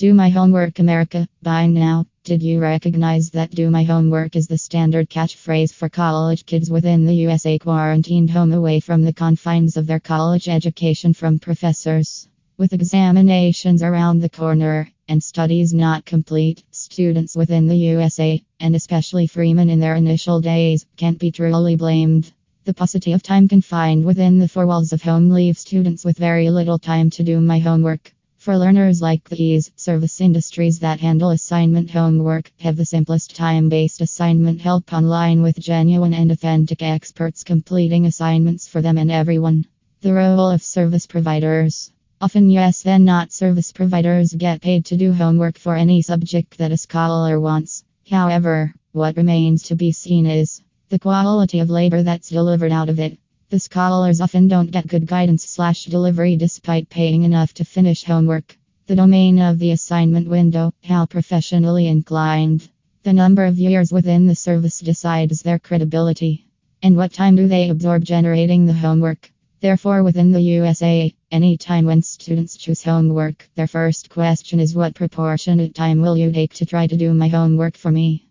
Do My Homework America. By now, did you recognize that Do My Homework is the standard catchphrase for college kids within the USA quarantined home away from the confines of their college education from professors? With examinations around the corner and studies not complete, students within the USA, and especially Freeman in their initial days, can't be truly blamed. The paucity of time confined within the four walls of home leaves students with very little time to do my homework. For learners like these, service industries that handle assignment homework have the simplest time based assignment help online with genuine and authentic experts completing assignments for them and everyone. The role of service providers. Often, yes, then not service providers get paid to do homework for any subject that a scholar wants. However, what remains to be seen is the quality of labor that's delivered out of it. The scholars often don't get good guidance slash delivery despite paying enough to finish homework. The domain of the assignment window, how professionally inclined. The number of years within the service decides their credibility. And what time do they absorb generating the homework? Therefore, within the USA, any time when students choose homework, their first question is what proportionate time will you take to try to do my homework for me?